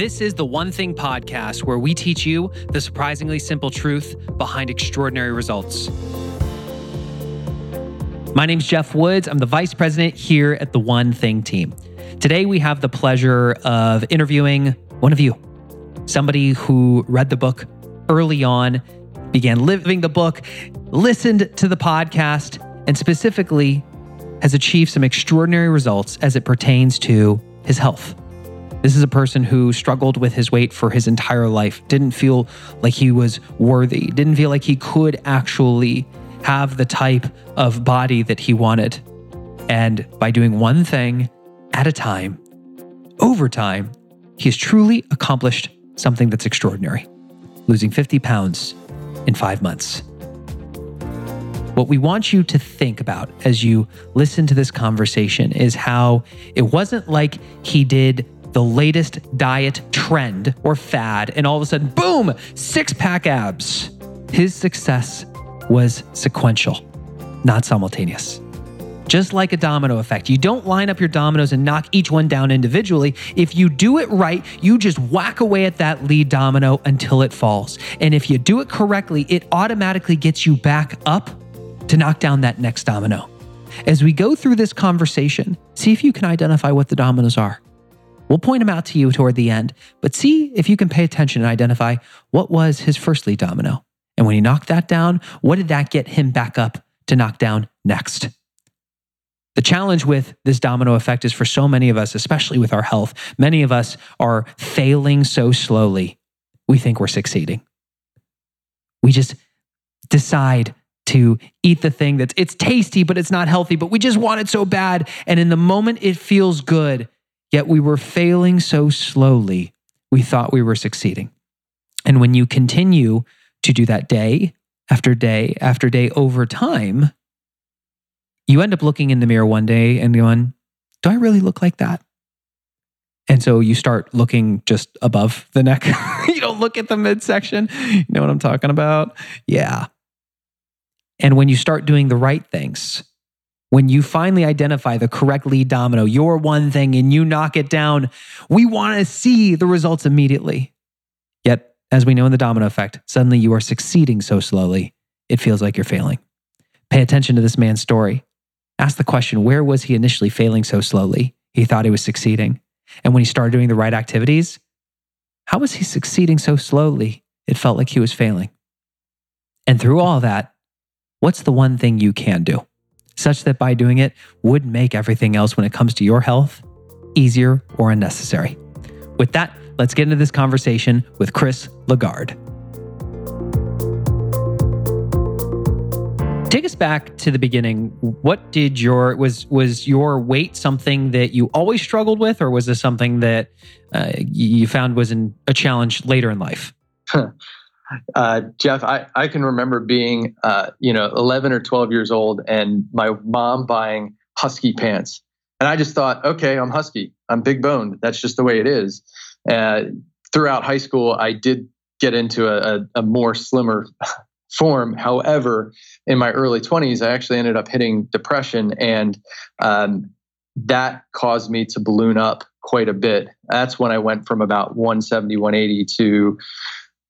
This is the One Thing podcast where we teach you the surprisingly simple truth behind extraordinary results. My name's Geoff Woods. I'm the vice president here at the One Thing team. Today, we have the pleasure of interviewing one of you, somebody who read the book early on, began living the book, listened to the podcast, and specifically has achieved some extraordinary results as it pertains to his health. This is a person who struggled with his weight for his entire life, didn't feel like he was worthy, didn't feel like he could actually have the type of body that he wanted. And by doing one thing at a time, over time, he has truly accomplished something that's extraordinary losing 50 pounds in five months. What we want you to think about as you listen to this conversation is how it wasn't like he did the latest diet trend or fad, and all of a sudden, boom, six pack abs. His success was sequential, not simultaneous. Just like a domino effect, you don't line up your dominoes and knock each one down individually. If you do it right, you just whack away at that lead domino until it falls. And if you do it correctly, it automatically gets you back up to knock down that next domino. As we go through this conversation, see if you can identify what the dominoes are. We'll point them out to you toward the end, but see if you can pay attention and identify what was his first lead domino. And when he knocked that down, what did that get him back up to knock down next? The challenge with this domino effect is for so many of us, especially with our health, many of us are failing so slowly, we think we're succeeding. We just decide to eat the thing that's it's tasty but it's not healthy but we just want it so bad and in the moment it feels good Yet we were failing so slowly, we thought we were succeeding. And when you continue to do that day after day after day over time, you end up looking in the mirror one day and going, Do I really look like that? And so you start looking just above the neck. you don't look at the midsection. You know what I'm talking about? Yeah. And when you start doing the right things, when you finally identify the correct lead domino, your one thing, and you knock it down, we want to see the results immediately. Yet, as we know in the domino effect, suddenly you are succeeding so slowly, it feels like you're failing. Pay attention to this man's story. Ask the question where was he initially failing so slowly? He thought he was succeeding. And when he started doing the right activities, how was he succeeding so slowly? It felt like he was failing. And through all that, what's the one thing you can do? Such that by doing it would make everything else when it comes to your health easier or unnecessary. With that, let's get into this conversation with Chris LaGarde. Take us back to the beginning. What did your was was your weight something that you always struggled with, or was this something that uh, you found was in, a challenge later in life? Uh, Geoff, I, I can remember being, uh, you know, 11 or 12 years old and my mom buying husky pants. And I just thought, okay, I'm husky. I'm big boned. That's just the way it is. Uh, throughout high school, I did get into a, a, a more slimmer form. However, in my early 20s, I actually ended up hitting depression. And um, that caused me to balloon up quite a bit. That's when I went from about 170, 180 to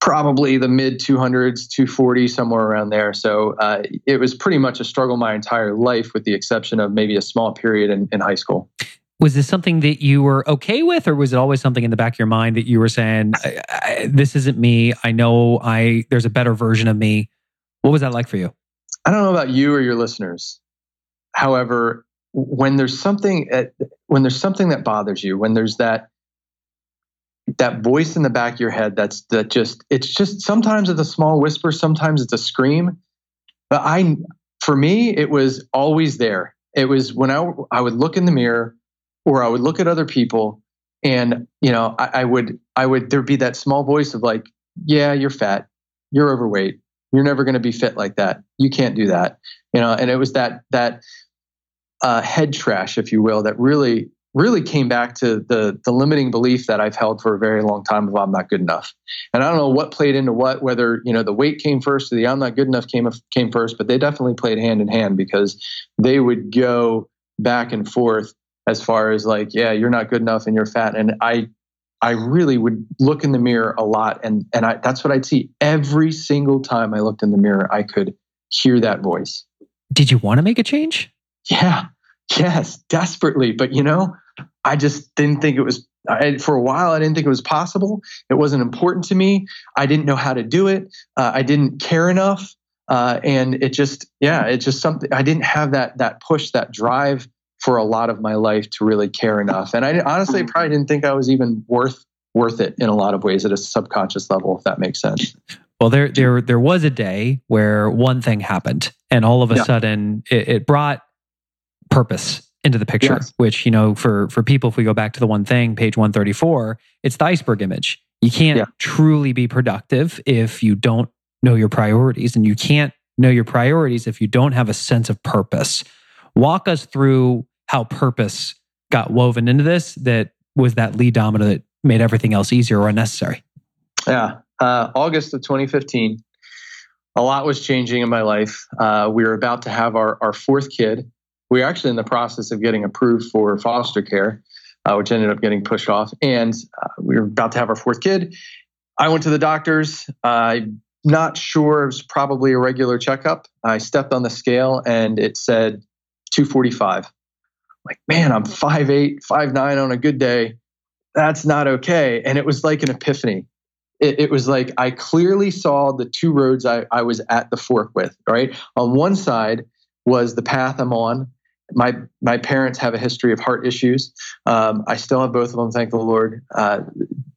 probably the mid 200s 240 somewhere around there. So uh, it was pretty much a struggle my entire life with the exception of maybe a small period in, in high school. Was this something that you were okay with or was it always something in the back of your mind that you were saying I, I, this isn't me. I know i there's a better version of me. What was that like for you? I don't know about you or your listeners. However when there's something when there's something that bothers you when there's that that voice in the back of your head that's that just it's just sometimes it's a small whisper sometimes it's a scream but i for me it was always there. It was when i i would look in the mirror or i would look at other people and you know i, I would i would there'd be that small voice of like yeah you're fat. You're overweight. You're never going to be fit like that. You can't do that. You know and it was that that uh, head trash if you will that really really came back to the the limiting belief that I've held for a very long time of I'm not good enough. And I don't know what played into what, whether you know the weight came first or the I'm not good enough came came first, but they definitely played hand in hand because they would go back and forth as far as like, yeah, you're not good enough and you're fat. And I I really would look in the mirror a lot, and and I, that's what I'd see every single time I looked in the mirror. I could hear that voice. Did you want to make a change? Yeah, yes, desperately. But you know, I just didn't think it was. I, for a while, I didn't think it was possible. It wasn't important to me. I didn't know how to do it. Uh, I didn't care enough, uh, and it just, yeah, it's just something. I didn't have that that push, that drive for a lot of my life to really care enough. And I honestly mm-hmm. probably didn't think I was even worth worth it in a lot of ways at a subconscious level, if that makes sense. Well, there there there was a day where one thing happened, and all of a yeah. sudden it, it, brought purpose into the picture. Yes. Which you know, for for people, if we go back to the one thing, page one thirty four, it's the iceberg image. You can't yeah. truly be productive if you don't know your priorities, and you can't know your priorities if you don't have a sense of purpose. Walk us through how purpose got woven into this that was that lead domino that made everything else easier or unnecessary? Yeah. Uh, August of 2015, a lot was changing in my life. Uh, we were about to have our, our fourth kid. We were actually in the process of getting approved for foster care, uh, which ended up getting pushed off. And uh, we were about to have our fourth kid. I went to the doctors. I'm not sure. It was probably a regular checkup. I stepped on the scale and it said 245 like, man, I'm 5'8, 5'9 on a good day. That's not okay. And it was like an epiphany. It, it was like I clearly saw the two roads I, I was at the fork with, right? On one side was the path I'm on. My my parents have a history of heart issues. Um, I still have both of them, thank the Lord. Uh,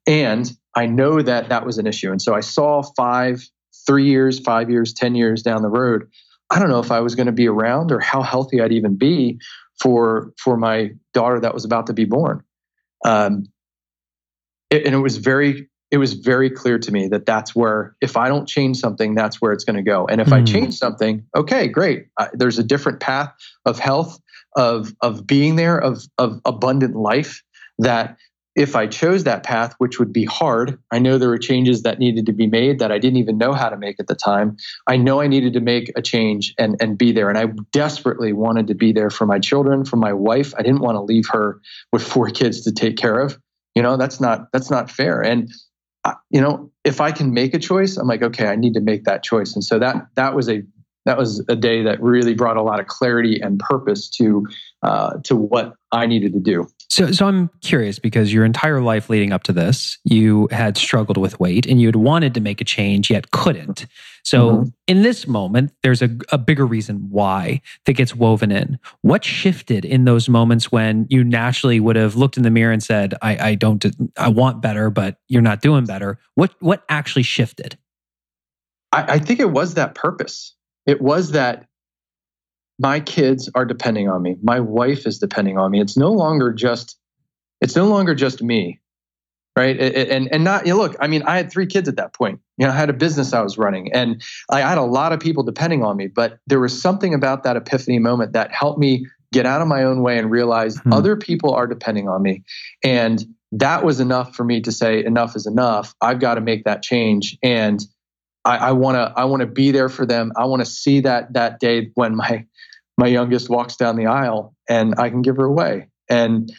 and I know that that was an issue. And so I saw five, three years, five years, 10 years down the road. I don't know if I was going to be around or how healthy I'd even be for for my daughter that was about to be born. Um, it, and it was very it was very clear to me that that's where if I don't change something, that's where it's going to go. And if mm. I hmm. change something, okay, great. Uh, there's a different path of health, of of being there, of of abundant life that if I chose that path, which would be hard, I know there were changes that needed to be made that I didn't even know how to make at the time. I know I needed to make a change and, and be there. And I desperately wanted to be there for my children, for my wife. I didn't want to leave her with four kids to take care of. You know, that's not that's not fair. And uh, you know, if I can make a choice, I'm like, okay, I need to make that choice. And so that that was a that was a day that really brought a lot of clarity and purpose to uh, to what I needed to do. So, so I'm curious because your entire life leading up to this, you had struggled with weight and you had wanted to make a change yet couldn't. So, mm-hmm. in this moment, there's a, a bigger reason why that gets woven in. What shifted in those moments when you naturally would have looked in the mirror and said, "I, I don't, I want better, but you're not doing better." What what actually shifted? I, I think it was that purpose it was that my kids are depending on me. My wife is depending on me. It's no longer just it's no longer just me, right? And and not you know, look. I mean, I had three kids at that point. You know, I had a business I was running, and I had a lot of people depending on me. But there was something about that epiphany moment that helped me get out of my own way and realize hmm. other people are depending on me, and that was enough for me to say enough is enough. I've got to make that change and I want to I want to be there for them. I want to see that that day when my my youngest walks down the aisle and I can give her away and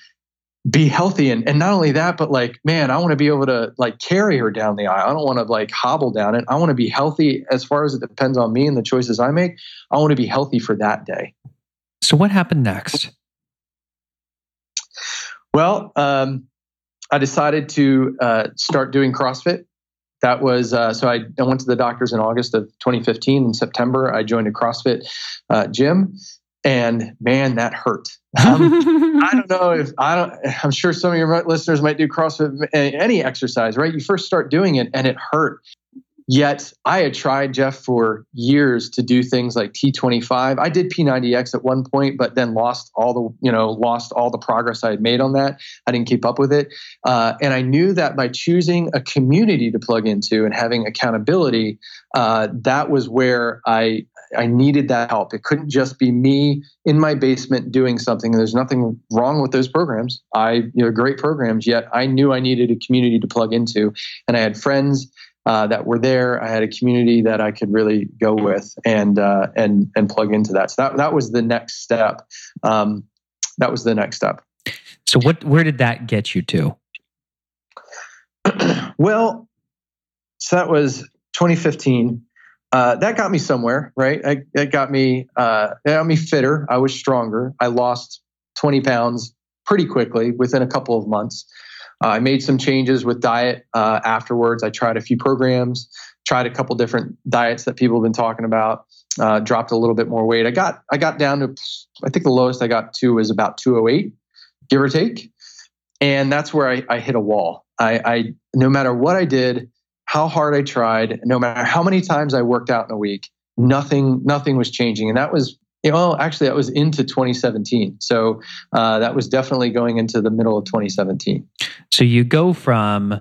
be healthy and and not only that but like man I want to be able to like carry her down the aisle. I don't want to like hobble down it. I want to be healthy as far as it depends on me and the choices I make. I want to be healthy for that day. So what happened next? Well, um, I decided to uh, start doing CrossFit that was uh, so I, I, went to the doctors in August of 2015. In September, I joined a CrossFit uh, gym, and man, that hurt. Um, I don't know if I don't. I'm sure some of your listeners might do CrossFit, any exercise, right? You first start doing it, and it hurt. Yet I had tried Geoff for years to do things like T25. I did P90X at one point, but then lost all the you know lost all the progress I had made on that. I didn't keep up with it, uh, and I knew that by choosing a community to plug into and having accountability, uh, that was where I I needed that help. It couldn't just be me in my basement doing something. There's nothing wrong with those programs. I you know great programs. Yet I knew I needed a community to plug into, and I had friends uh, that were there. I had a community that I could really go with and uh, and and plug into that. So that that was the next step. Um, that was the next step. So what? Where did that get you to? Well, so that was 2015. Uh, that got me somewhere, right? I, it got me, uh, it got me fitter. I was stronger. I lost 20 pounds pretty quickly within a couple of months. Uh, I made some changes with diet uh, afterwards. I tried a few programs, tried a couple different diets that people have been talking about. Uh, dropped a little bit more weight. I got I got down to I think the lowest I got to was about 208, give or take, and that's where I, I hit a wall. I, I no matter what I did, how hard I tried, no matter how many times I worked out in a week, nothing nothing was changing, and that was you know actually that was into 2017. So uh, that was definitely going into the middle of 2017. So you go from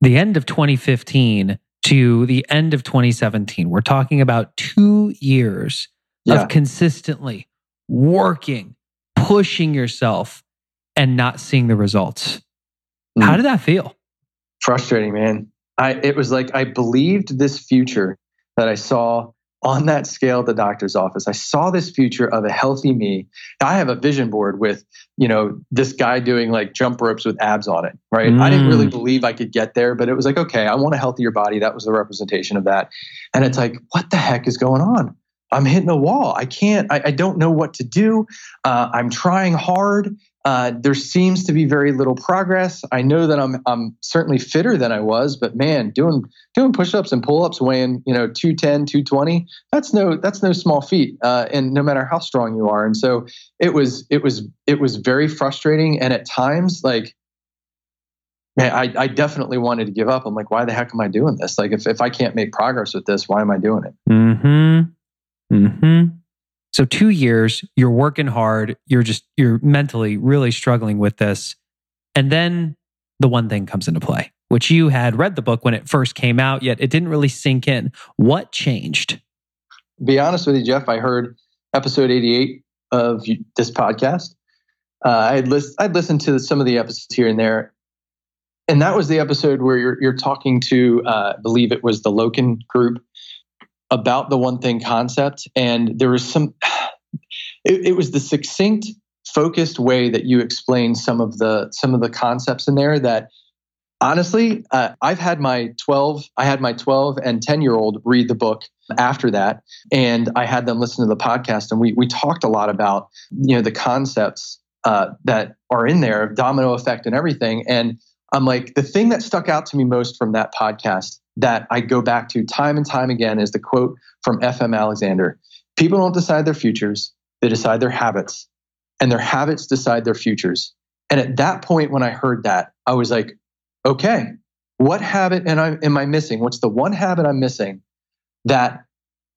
the end of 2015 to the end of 2017. We're talking about two years yeah. of consistently working, pushing yourself, and not seeing the results. Mm. How did that feel? frustrating, man. I it was like I believed this future that I saw on that scale at the doctor's office. I saw this future of a healthy me. I have a vision board with, you know, this guy doing like jump ropes with abs on it, right? Mm. I didn't really mm. believe I could get there, but it was like, okay, I want a healthier body. That was the representation of that. And it's like, what the heck is going on? I'm hitting a wall. I can't, I, I don't know what to do. Uh, I'm trying hard. Uh, there seems to be very little progress. I know that I'm I'm certainly fitter than I was, but man, doing doing push-ups and pull-ups weighing, you know, 210, 220, that's no that's no small feat. Uh, and no matter how strong you are. And so it was it was it was very frustrating and at times like man, I, I definitely wanted to give up. I'm like, why the heck am I doing this? Like if, if I can't make progress with this, why am I doing it? Mm-hmm. Mm-hmm. So, two years, you're working hard, you're just, you're mentally really struggling with this. And then the one thing comes into play, which you had read the book when it first came out, yet it didn't really sink in. What changed? Be honest with you, Geoff, I heard episode 88 of this podcast. Uh, I'd, list, I'd listened to some of the episodes here and there. And that was the episode where you're, you're talking to, uh, I believe it was the Loken group about the one thing concept. And there was some, it, it was the succinct, focused way that you explained some of the some of the concepts in there that honestly uh, i've had my 12 i had my 12 and 10 year old read the book after that and i had them listen to the podcast and we, we talked a lot about you know the concepts uh, that are in there domino effect and everything and i'm like the thing that stuck out to me most from that podcast that I go back to time and time again is the quote from FM Alexander People don't decide their futures, they decide their habits, and their habits decide their futures. And at that point, when I heard that, I was like, okay, what habit am I, am I missing? What's the one habit I'm missing that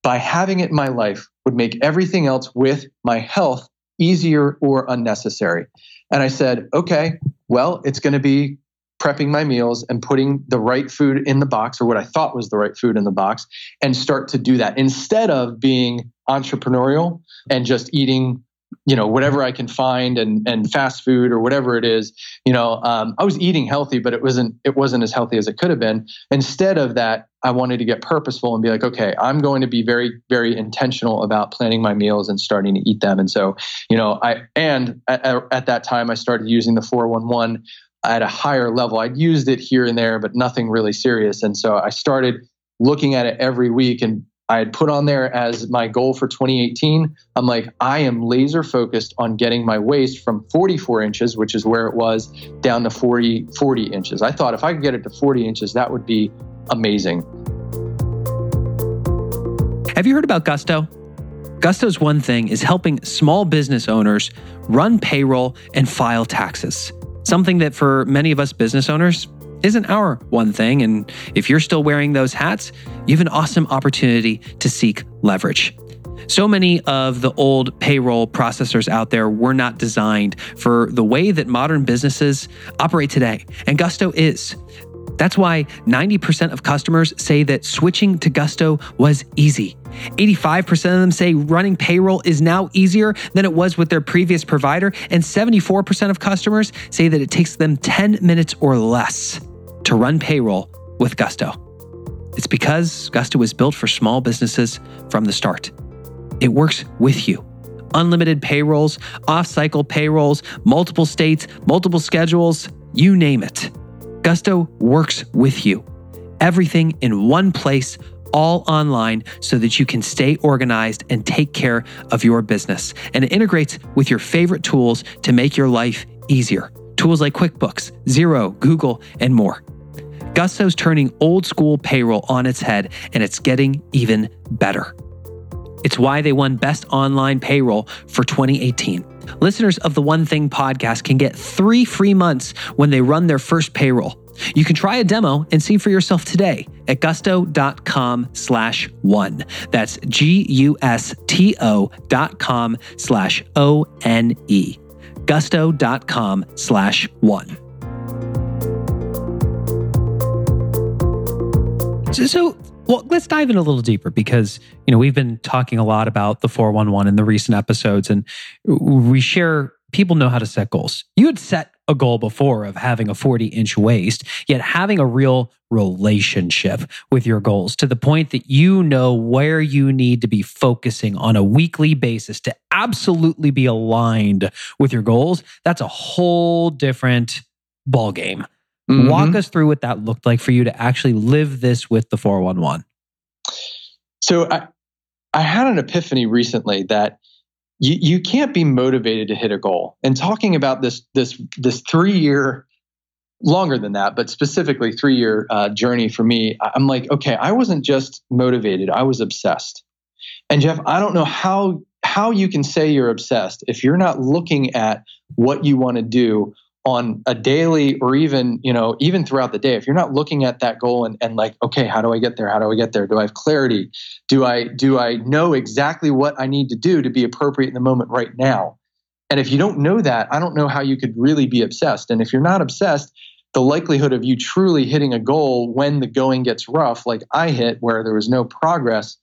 by having it in my life would make everything else with my health easier or unnecessary? And I said, okay, well, it's going to be prepping my meals and putting the right food in the box or what I thought was the right food in the box and start to do that instead of being entrepreneurial and just eating you know whatever i can find and and fast food or whatever it is you know um, i was eating healthy but it wasn't it wasn't as healthy as it could have been. Instead of that i wanted to get purposeful and be like okay i'm going to be very very intentional about planning my meals and starting to eat them. And so you know i and at, at that time i started using the 411 at a higher level. I'd used it here and there, but nothing really serious. And so I started looking at it every week and I had put on there as my goal for 2018. I'm like, I am laser focused on getting my waist from 44 inches, which is where it was, down to 40, 40 inches. I thought if I could get it to 40 inches, that would be amazing. Have you heard about Gusto? Gusto's one thing is helping small business owners run payroll and file taxes something that for many of us business owners isn't our one thing. And if you're still wearing those hats, you have an awesome opportunity to seek leverage. So many of the old payroll processors out there were not designed for the way that modern businesses operate today, and Gusto is. That's why 90% of customers say that switching to Gusto was easy. 85% of them say running payroll is now easier than it was with their previous provider, and 74% of customers say that it takes them 10 minutes or less to run payroll with Gusto. It's because Gusto was built for small businesses from the start. It works with you. Unlimited payrolls, off cycle payrolls, multiple states, multiple schedules, you name it. Gusto works with you. Everything in one place, all online, so that you can stay organized and take care of your business. And it integrates with your favorite tools to make your life easier. Tools like QuickBooks, Xero, Google, and more. Gusto's turning old school payroll on its head, and it's getting even better. It's why they won Best Online Payroll for 2018. Listeners of the One Thing podcast can get three free months when they run their first payroll. You can try a demo and see for yourself today at gusto.com slash one. That's G-U-S-T-O dot com slash O-N-E. Gusto.com slash one. So, so well, let's dive in a little deeper because you know we've been talking a lot about the 411 in the recent episodes, and we share people know how to set goals. You had set a goal before of having a 40 inch waist, yet having a real relationship with your goals to the point that you know where you need to be focusing on a weekly basis to absolutely be aligned with your goals. That's a whole different ball game. Mm-hmm. Walk us through what that looked like for you to actually live this with the 411. So I, I had an epiphany recently that you, you can't be motivated to hit a goal. And talking about this this this three year, longer than that, but specifically three year uh, journey for me, I'm like, okay, I wasn't just motivated, I was obsessed. And Geoff, I don't know how how you can say you're obsessed if you're not looking at what you want to do on a daily or even you know even throughout the day if you're not looking at that goal and, and like okay how do i get there? How do i get there? Do i have clarity? Do i do i know exactly what i need to do to be appropriate in the moment right now? And if you don't know that i don't know how you could really be obsessed. And if you're not obsessed the likelihood of you truly hitting a goal when the going gets rough like i hit where there was no progress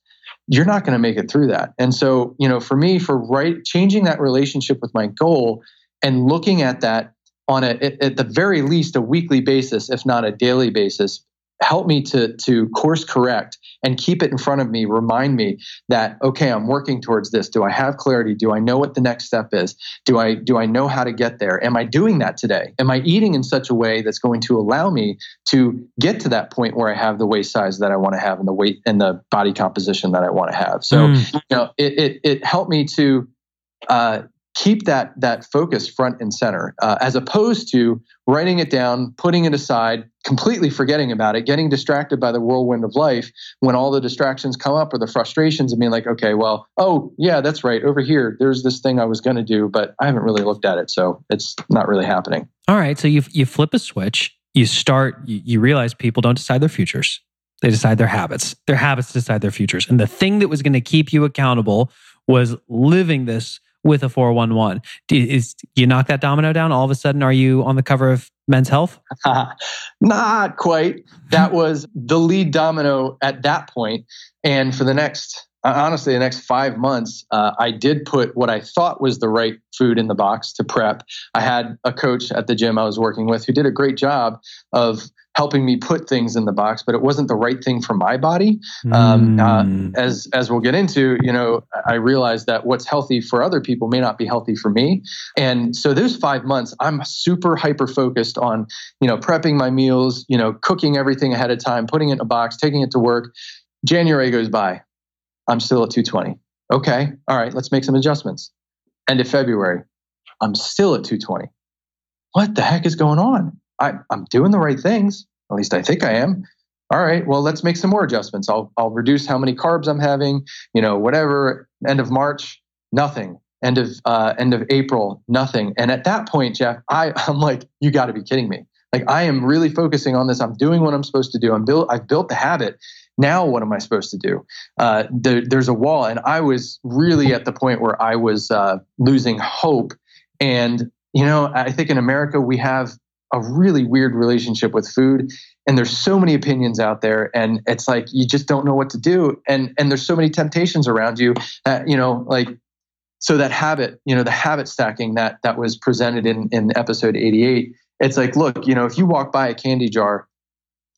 you're not going to make it through that. And so you know for me for right changing that relationship with my goal and looking at that on a at the very least a weekly basis, if not a daily basis, help me to to course correct and keep it in front of me remind me that okay i'm working towards this. Do i have clarity? Do i know what the next step is? Do i do i know how to get there? Am i doing that today? Am i eating in such a way that's going to allow me to get to that point where i have the waist size that i want to have and the weight and the body composition that i want to have? So mm. you know it, it it helped me to uh, keep that that focus front and center uh, as opposed to writing it down putting it aside completely forgetting about it getting distracted by the whirlwind of life when all the distractions come up or the frustrations and being like okay well oh yeah that's right. Over here there's this thing i was going to do but i haven't really looked at it so it's not really happening. All right so you, you flip a switch you start you, you realize people don't decide their futures. They decide their habits. Their habits decide their futures. And the thing that was going to keep you accountable was living this with a 411. Do, is, you knock that domino down, all of a sudden, are you on the cover of Men's Health? Not quite. That was the lead domino at that point. And for the next honestly, the next five months, uh, I did put what I thought was the right food in the box to prep. I had a coach at the gym I was working with who did a great job of helping me put things in the box, but it wasn't the right thing for my body. Um, uh, hmm. as as we'll get into, you know, I realized that what's healthy for other people may not be healthy for me. And so those five months, I'm super hyper focused on, you know, prepping my meals, you know, cooking everything ahead of time, putting it in a box, taking it to work. January goes by. I'm still at 220. Okay. All right. Let's make some adjustments. End of February. I'm still at 220. What the heck is going on? I, I'm doing the right things. At least I think I am. All right. Well, let's make some more adjustments. I'll, I'll reduce how many carbs I'm having, you know, whatever. End of March, nothing. End of, uh, end of April, nothing. And at that point, Geoff, I, I'm like, you got to be kidding me. Like I am really focusing on this. I'm doing what I'm supposed to do. I'm built. I've built the habit now what am I supposed to do? Uh, there, there's a wall, and I was really at the point where I was uh, losing hope. And you know, I think in America we have a really weird relationship with food, and there's so many opinions out there, and it's like you just don't know what to do, and and there's so many temptations around you that you know, like so that habit, you know, the habit stacking that that was presented in in episode 88. It's like, look, you know, if you walk by a candy jar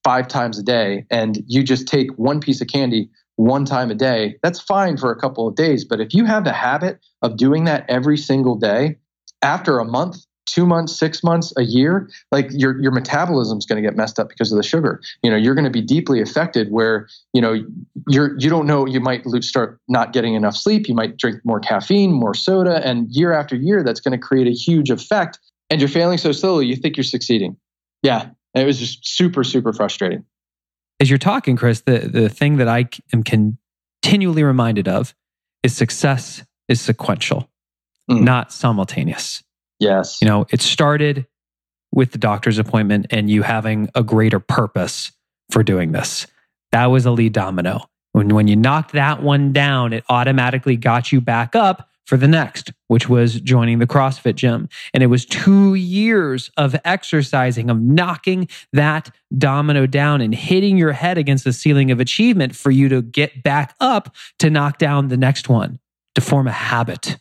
five times a day and you just take one piece of candy one time a day, that's fine for a couple of days. But if you have the habit of doing that every single day, after a month, two months, six months, a year, like your your metabolism's going to get messed up because of the sugar. You know, you're going to be deeply affected. Where you know you're you don't know you might start not getting enough sleep. You might drink more caffeine, more soda, and year after year, that's going to create a huge effect. And you're failing so slowly, you think you're succeeding. Yeah, it was just super super frustrating. As you're talking, Chris, the the thing that I am continually reminded of is success is sequential, mm. not simultaneous. Yes. You know, it started with the doctor's appointment and you having a greater purpose for doing this. That was a lead domino. When, when you knocked that one down, it automatically got you back up for the next, which was joining the CrossFit gym. And it was two years of exercising, of knocking that domino down and hitting your head against the ceiling of achievement for you to get back up to knock down the next one, to form a habit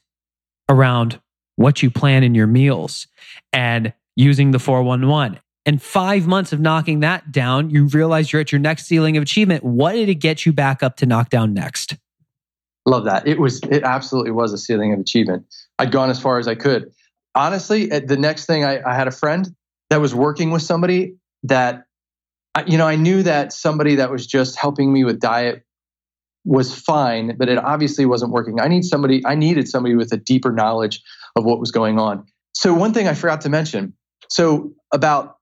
around what you plan in your meals and using the 411. And five months of knocking that down, you realize you're at your next ceiling of achievement. What did it get you back up to knock down next? Love that. It was, it absolutely was a ceiling of achievement. I'd gone as far as I could. Honestly, the next thing I, I had a friend that was working with somebody that, you know, I knew that somebody that was just helping me with diet was fine, but it obviously wasn't working. I need somebody, I needed somebody with a deeper knowledge of what was going on. So one thing I forgot to mention. So about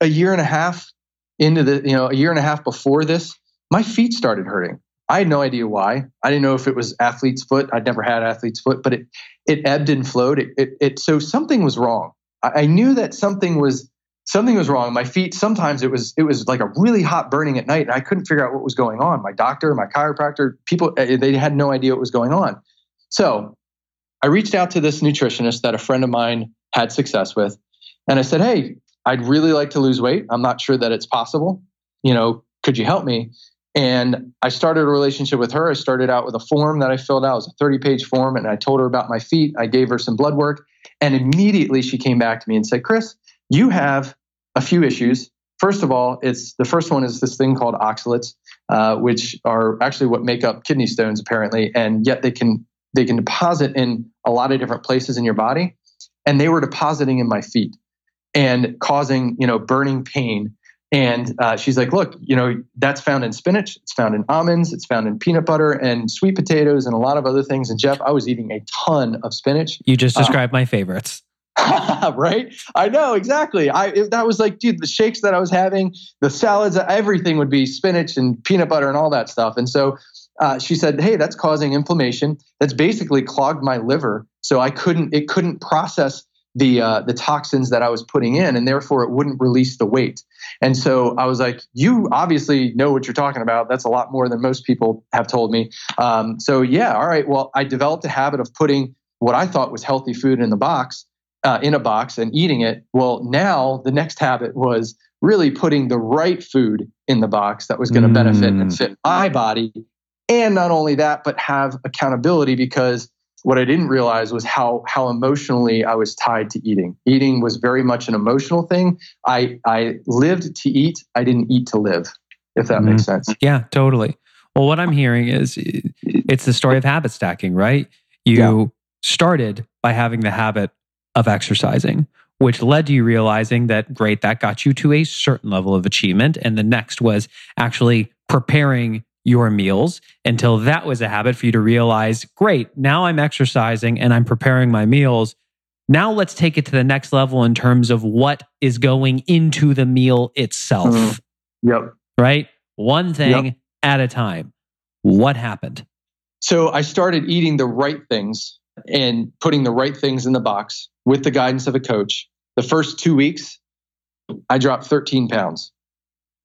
a year and a half into the, you know, a year and a half before this, my feet started hurting. I had no idea why. I didn't know if it was athlete's foot. I'd never had athlete's foot, but it it ebbed and flowed. It it, it so something was wrong. I, I knew that something was something was wrong. My feet sometimes it was it was like a really hot burning at night, and I couldn't figure out what was going on. My doctor, my chiropractor, people eh, they had no idea what was going on. So I reached out to this nutritionist that a friend of mine had success with, and I said, "Hey, I'd really like to lose weight. I'm not sure that it's possible. You know, could you help me?" And I started a relationship with her. I started out with a form that I filled out. It was a 30 page form. And I told her about my feet. I gave her some blood work. And immediately she came back to me and said, Chris, you have a few issues. First of all, it's the first one is this thing called oxalates, uh, which are actually what make up kidney stones, apparently. And yet they can they can deposit in a lot of different places in your body. And they were depositing in my feet and causing, you know, burning pain and uh, she's like, look, you know, that's found in spinach, it's found in almonds, it's found in peanut butter and sweet potatoes and a lot of other things. And Geoff, I was eating a ton of spinach. You just uh, described uh, my favorites. right? I know exactly. I it, that was like, dude, the shakes that I was having, the salads, everything would be spinach and peanut butter and all that stuff. And so uh, she said, "Hey, that's causing inflammation. That's basically clogged my liver, so I couldn't. It couldn't process the uh, the toxins that I was putting in, and therefore it wouldn't release the weight. And so I was like, "You obviously know what you're talking about. That's a lot more than most people have told me." Um, so yeah, all right. Well, I developed a habit of putting what I thought was healthy food in the box, uh, in a box, and eating it. Well, now the next habit was really putting the right food in the box that was going to mm. benefit and fit my body. And not only that, but have accountability because what I didn't realize was how how emotionally I was tied to eating. Eating was very much an emotional thing. I I lived to eat. I didn't eat to live. If that mm-hmm. makes sense. Yeah, totally. Well, what I'm hearing is it's the story of habit stacking, right? You yeah. started by having the habit of exercising, which led to you realizing that great, that got you to a certain level of achievement. And the next was actually preparing your meals until that was a habit for you to realize great, now I'm exercising and I'm preparing my meals. Now let's take it to the next level in terms of what is going into the meal itself. Mm-hmm. Yep. Right? One thing yep. at a time. What happened? So I started eating the right things and putting the right things in the box with the guidance of a coach. The first two weeks, I dropped 13 pounds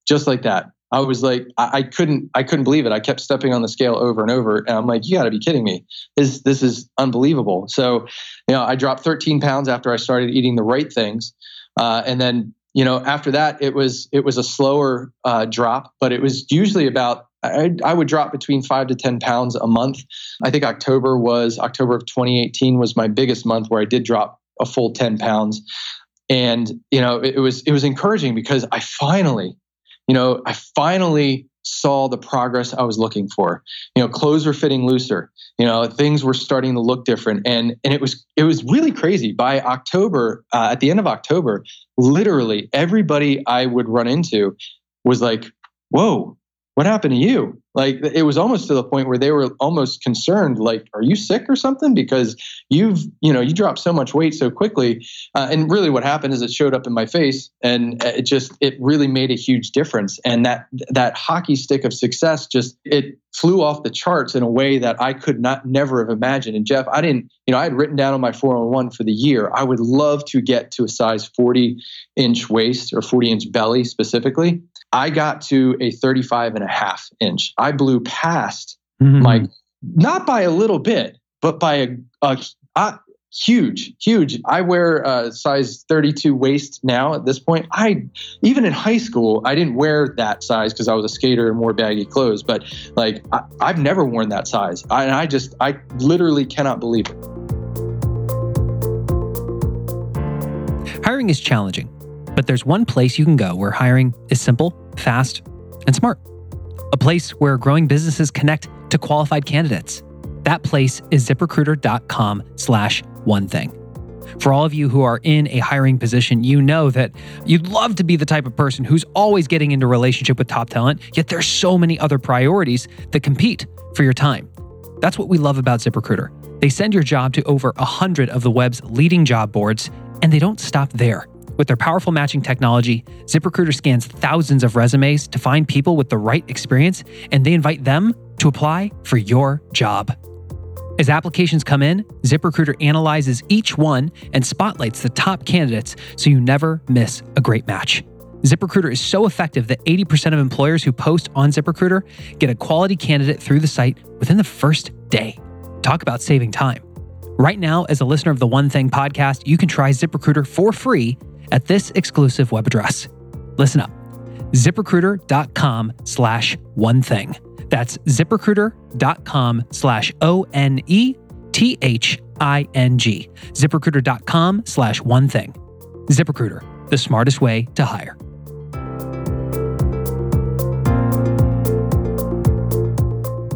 just like that. I was like, I, I, couldn't, I couldn't believe it. I kept stepping on the scale over and over, and I'm like, you got to be kidding me. This, this is unbelievable. So, you know, I dropped 13 pounds after I started eating the right things, uh, and then, you know, after that, it was, it was a slower uh, drop, but it was usually about. I, I would drop between five to 10 pounds a month. I think October was October of 2018 was my biggest month where I did drop a full 10 pounds and you know it, it, was it was encouraging because i finally you know, I finally saw the progress I was looking for. You know, clothes were fitting looser. You know, things were starting to look different, and and it was it was really crazy. By October, uh, at the end of October, literally everybody I would run into was like, "Whoa, what happened to you?" Like it was almost to the point where they were almost concerned, like, "Are you sick or something?" Because you've you know you dropped so much weight so quickly, uh, and really what happened is it showed up in my face, and it just it really made a huge difference. And that that hockey stick of success just it flew off the charts in a way that I could not never have imagined. And Geoff, I didn't you know I had written down on my 401 for the year I would love to get to a size 40 inch waist or 40 inch belly specifically. I got to a 35 and a half inch. I blew past mm-hmm. my, not by a little bit, but by a, a, a huge, huge. I wear a size 32 waist now at this point. I, even in high school, I didn't wear that size because I was a skater and wore baggy clothes, but like I, have never worn that size. I, and I just, I literally cannot believe it. Hiring is challenging, but there's one place you can go where hiring is simple fast, and smart. A place where growing businesses connect to qualified candidates. That place is ziprecruiter.com slash one thing. For all of you who are in a hiring position, you know that you'd love to be the type of person who's always getting into relationship with top talent, yet there's so many other priorities that compete for your time. That's what we love about ZipRecruiter. They send your job to over 100 of the web's leading job boards, and they don't stop there. With their powerful matching technology, ZipRecruiter scans thousands of resumes to find people with the right experience, and they invite them to apply for your job. As applications come in, ZipRecruiter analyzes each one and spotlights the top candidates so you never miss a great match. ZipRecruiter is so effective that 80% of employers who post on ZipRecruiter get a quality candidate through the site within the first day. Talk about saving time. Right now, as a listener of the One Thing podcast, you can try ZipRecruiter for free at this exclusive web address. Listen up ziprecruiter.com slash one thing. That's ziprecruiter.com slash O N E T H I N G. ZipRecruiter.com slash one thing. ZipRecruiter, the smartest way to hire.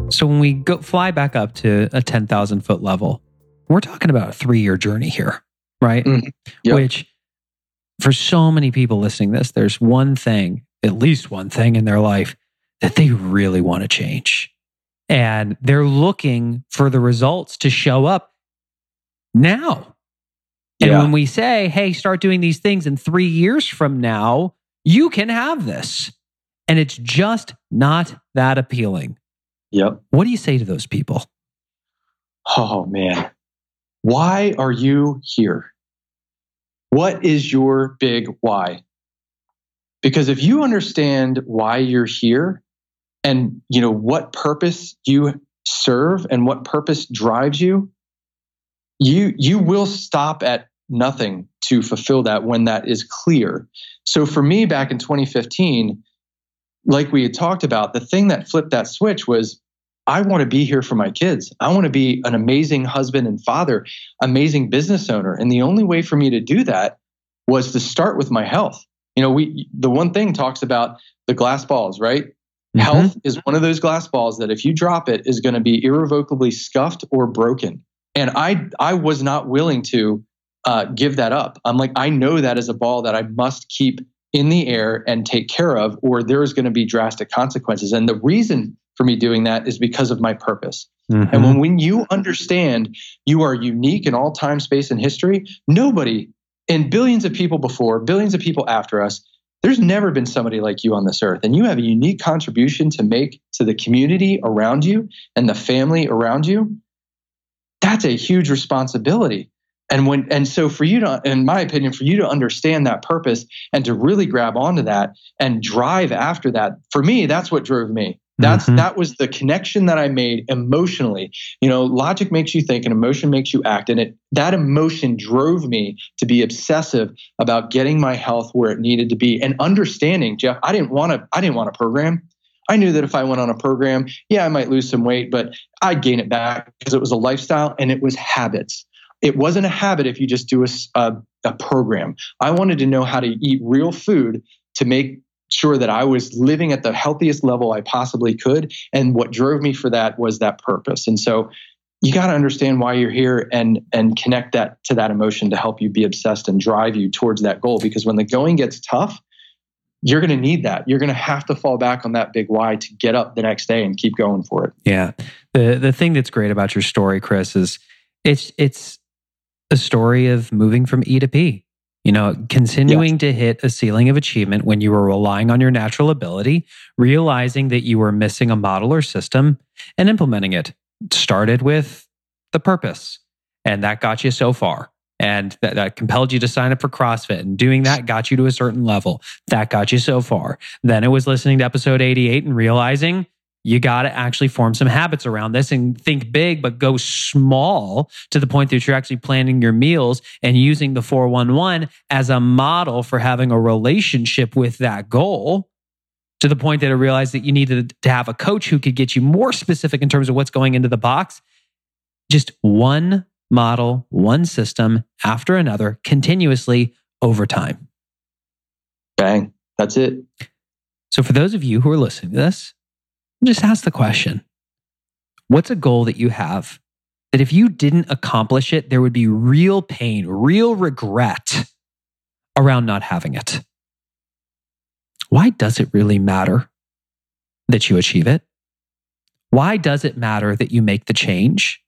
So when we go fly back up to a 10,000 foot level, we're talking about a three year journey here, right? Mm-hmm. Yep. Which for so many people listening this, there's one thing, at least one thing in their life that they really want to change. And they're looking for the results to show up now. And yeah. when we say, hey, start doing these things in three years from now, you can have this. And it's just not that appealing. Yep. What do you say to those people? Oh, man. Why are you here? What is your big why? Because if you understand why you're here and you know what purpose you serve and what purpose drives you, you you will stop at nothing to fulfill that when that is clear. So for me back in 2015, like we had talked about, the thing that flipped that switch was I want to be here for my kids. I want to be an amazing husband and father, amazing business owner. And the only way for me to do that was to start with my health. You know, we the one thing talks about the glass balls, right? Mm-hmm. Health is one of those glass balls that if you drop it is going to be irrevocably scuffed or broken. And I I was not willing to uh, give that up. I'm like I know that is a ball that I must keep in the air and take care of, or there is going to be drastic consequences. And the reason for me doing that is because of my purpose. Mm-hmm. And when, when you understand you are unique in all time, space, and history, nobody and billions of people before, billions of people after us, there's never been somebody like you on this earth. And you have a unique contribution to make to the community around you and the family around you. That's a huge responsibility. And when and so for you to, in my opinion, for you to understand that purpose and to really grab onto that and drive after that, for me, that's what drove me. That's mm-hmm. that was the connection that I made emotionally. You know, logic makes you think and emotion makes you act. And it that emotion drove me to be obsessive about getting my health where it needed to be and understanding, Geoff, I didn't want to I didn't want a program. I knew that if I went on a program, yeah, I might lose some weight, but I'd gain it back because it was a lifestyle and it was habits. It wasn't a habit if you just do a, a, a program. I wanted to know how to eat real food to make sure that I was living at the healthiest level I possibly could. And what drove me for that was that purpose. And so you got to understand why you're here and and connect that to that emotion to help you be obsessed and drive you towards that goal. Because when the going gets tough you're going to need that. You're going to have to fall back on that big why to get up the next day and keep going for it. Yeah. The the thing that's great about your story chris is it's it's a story of moving from e to p you know continuing yes. to hit a ceiling of achievement when you were relying on your natural ability realizing that you were missing a model or system and implementing it started with the purpose, and that got you so far. And that, that compelled you to sign up for CrossFit. And doing that got you to a certain level. That got you so far. Then it was listening to episode 88 and realizing you got to actually form some habits around this and think big, but go small to the point that you're actually planning your meals and using the 411 as a model for having a relationship with that goal to the point that I realized that you needed to have a coach who could get you more specific in terms of what's going into the box. Just one model, one system after another, continuously over time. Bang. That's it. So, for those of you who are listening to this, just ask the question What's a goal that you have that if you didn't accomplish it, there would be real pain, real regret around not having it? why does it really matter that you achieve it? Why does it matter that you make the change?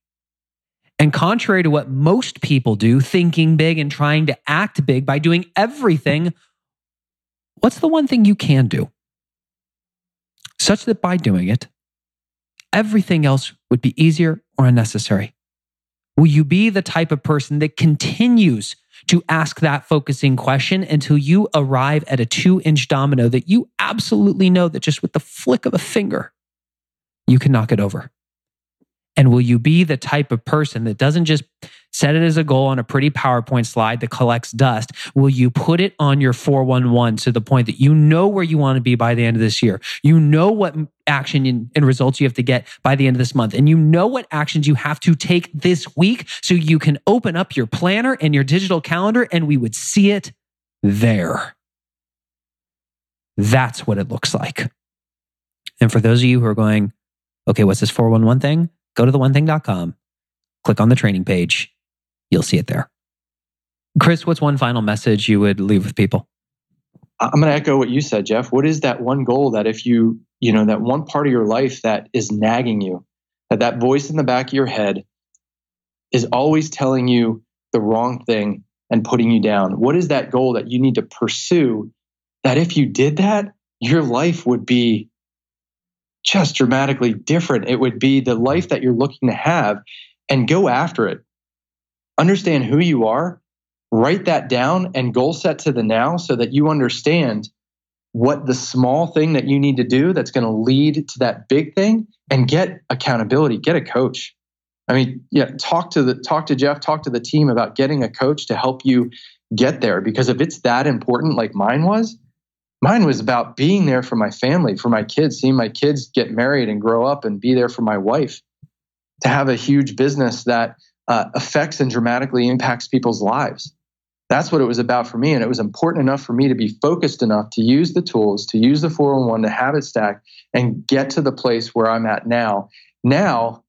And contrary to what most people do, thinking big and trying to act big by doing everything, what's the one thing you can do? Such that by doing it, everything else would be easier or unnecessary. Will you be the type of person that continues to ask that focusing question until you arrive at a two inch domino that you absolutely know that just with the flick of a finger, you can knock it over? And will you be the type of person that doesn't just set it as a goal on a pretty PowerPoint slide that collects dust? Will you put it on your 411 to the point that you know where you want to be by the end of this year? You know what action and results you have to get by the end of this month. And you know what actions you have to take this week so you can open up your planner and your digital calendar and we would see it there. That's what it looks like. And for those of you who are going, okay, what's this 411 thing? Go to the click on the training page. You'll see it there. Chris, what's one final message you would leave with people? I'm going to echo what you said, Geoff. What is that one goal that if you, you know, that one part of your life that is nagging you, that that voice in the back of your head is always telling you the wrong thing and putting you down? What is that goal that you need to pursue that if you did that, your life would be just dramatically different. It would be the life that you're looking to have and go after it. Understand who you are, write that down, and goal set to the now so that you understand what the small thing that you need to do that's going to lead to that big thing and get accountability, get a coach. I mean, yeah, talk to the talk to Geoff, talk to the team about getting a coach to help you get there because if it's that important like mine was, mine was about being there for my family, for my kids, seeing my kids get married and grow up and be there for my wife, to have a huge business that uh, affects and dramatically impacts people's lives. That's what it was about for me. And it was important enough for me to be focused enough to use the tools, to use the 411, to habit stack and get to the place where I'm at now. Now,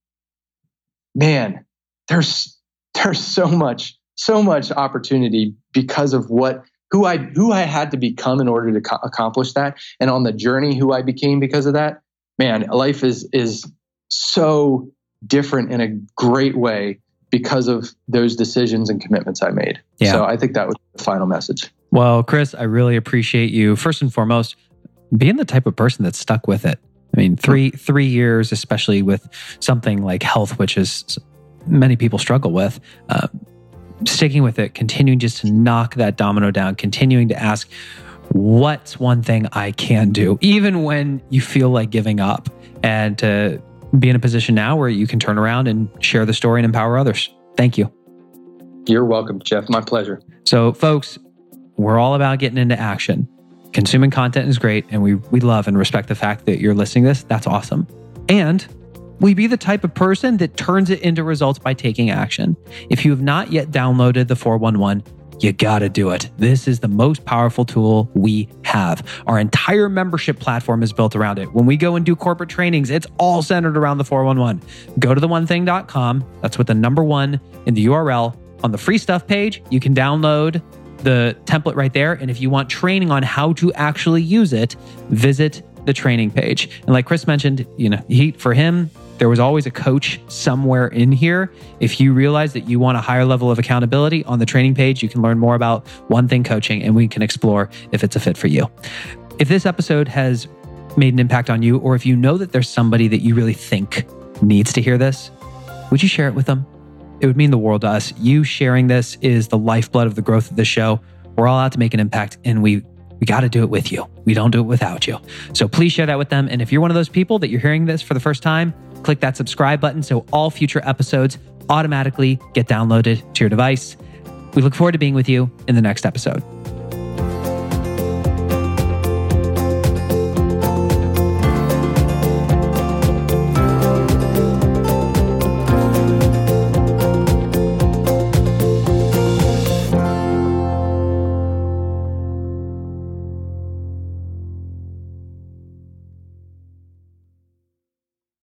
man, there's there's so much, so much opportunity because of what who I who I had to become in order to co- accomplish that, and on the journey who I became because of that. Man, life is is so different in a great way because of those decisions and commitments I made. Yeah. So I think that was the final message. Well, Chris, I really appreciate you first and foremost being the type of person that's stuck with it. I mean, three three years, especially with something like health, which is many people struggle with. Uh, sticking with it, continuing just to knock that domino down, continuing to ask, what's one thing I can do, even when you feel like giving up, and to be in a position now where you can turn around and share the story and empower others. Thank you. You're welcome, Geoff. My pleasure. So, folks, we're all about getting into action. Consuming content is great, and we, we love and respect the fact that you're listening to this. That's awesome. And You be the type of person that turns it into results by taking action? If you have not yet downloaded the 411, you got to do it. This is the most powerful tool we have. Our entire membership platform is built around it. When we go and do corporate trainings, it's all centered around the 411. Go to the one thing.com. That's with the number one in the URL. On the free stuff page, you can download the template right there. And if you want training on how to actually use it, visit the training page. And like Chris mentioned, you know, he for him, there was always a coach somewhere in here. If you realize that you want a higher level of accountability on the training page, you can learn more about One Thing Coaching and we can explore if it's a fit for you. If this episode has made an impact on you, or if you know that there's somebody that you really think needs to hear this, would you share it with them? It would mean the world to us. You sharing this is the lifeblood of the growth of the show. We're all out to make an impact and we we got to do it with you. We don't do it without you. So please share that with them. And if you're one of those people that you're hearing this for the first time, click that subscribe button so all future episodes automatically get downloaded to your device. We look forward to being with you in the next episode.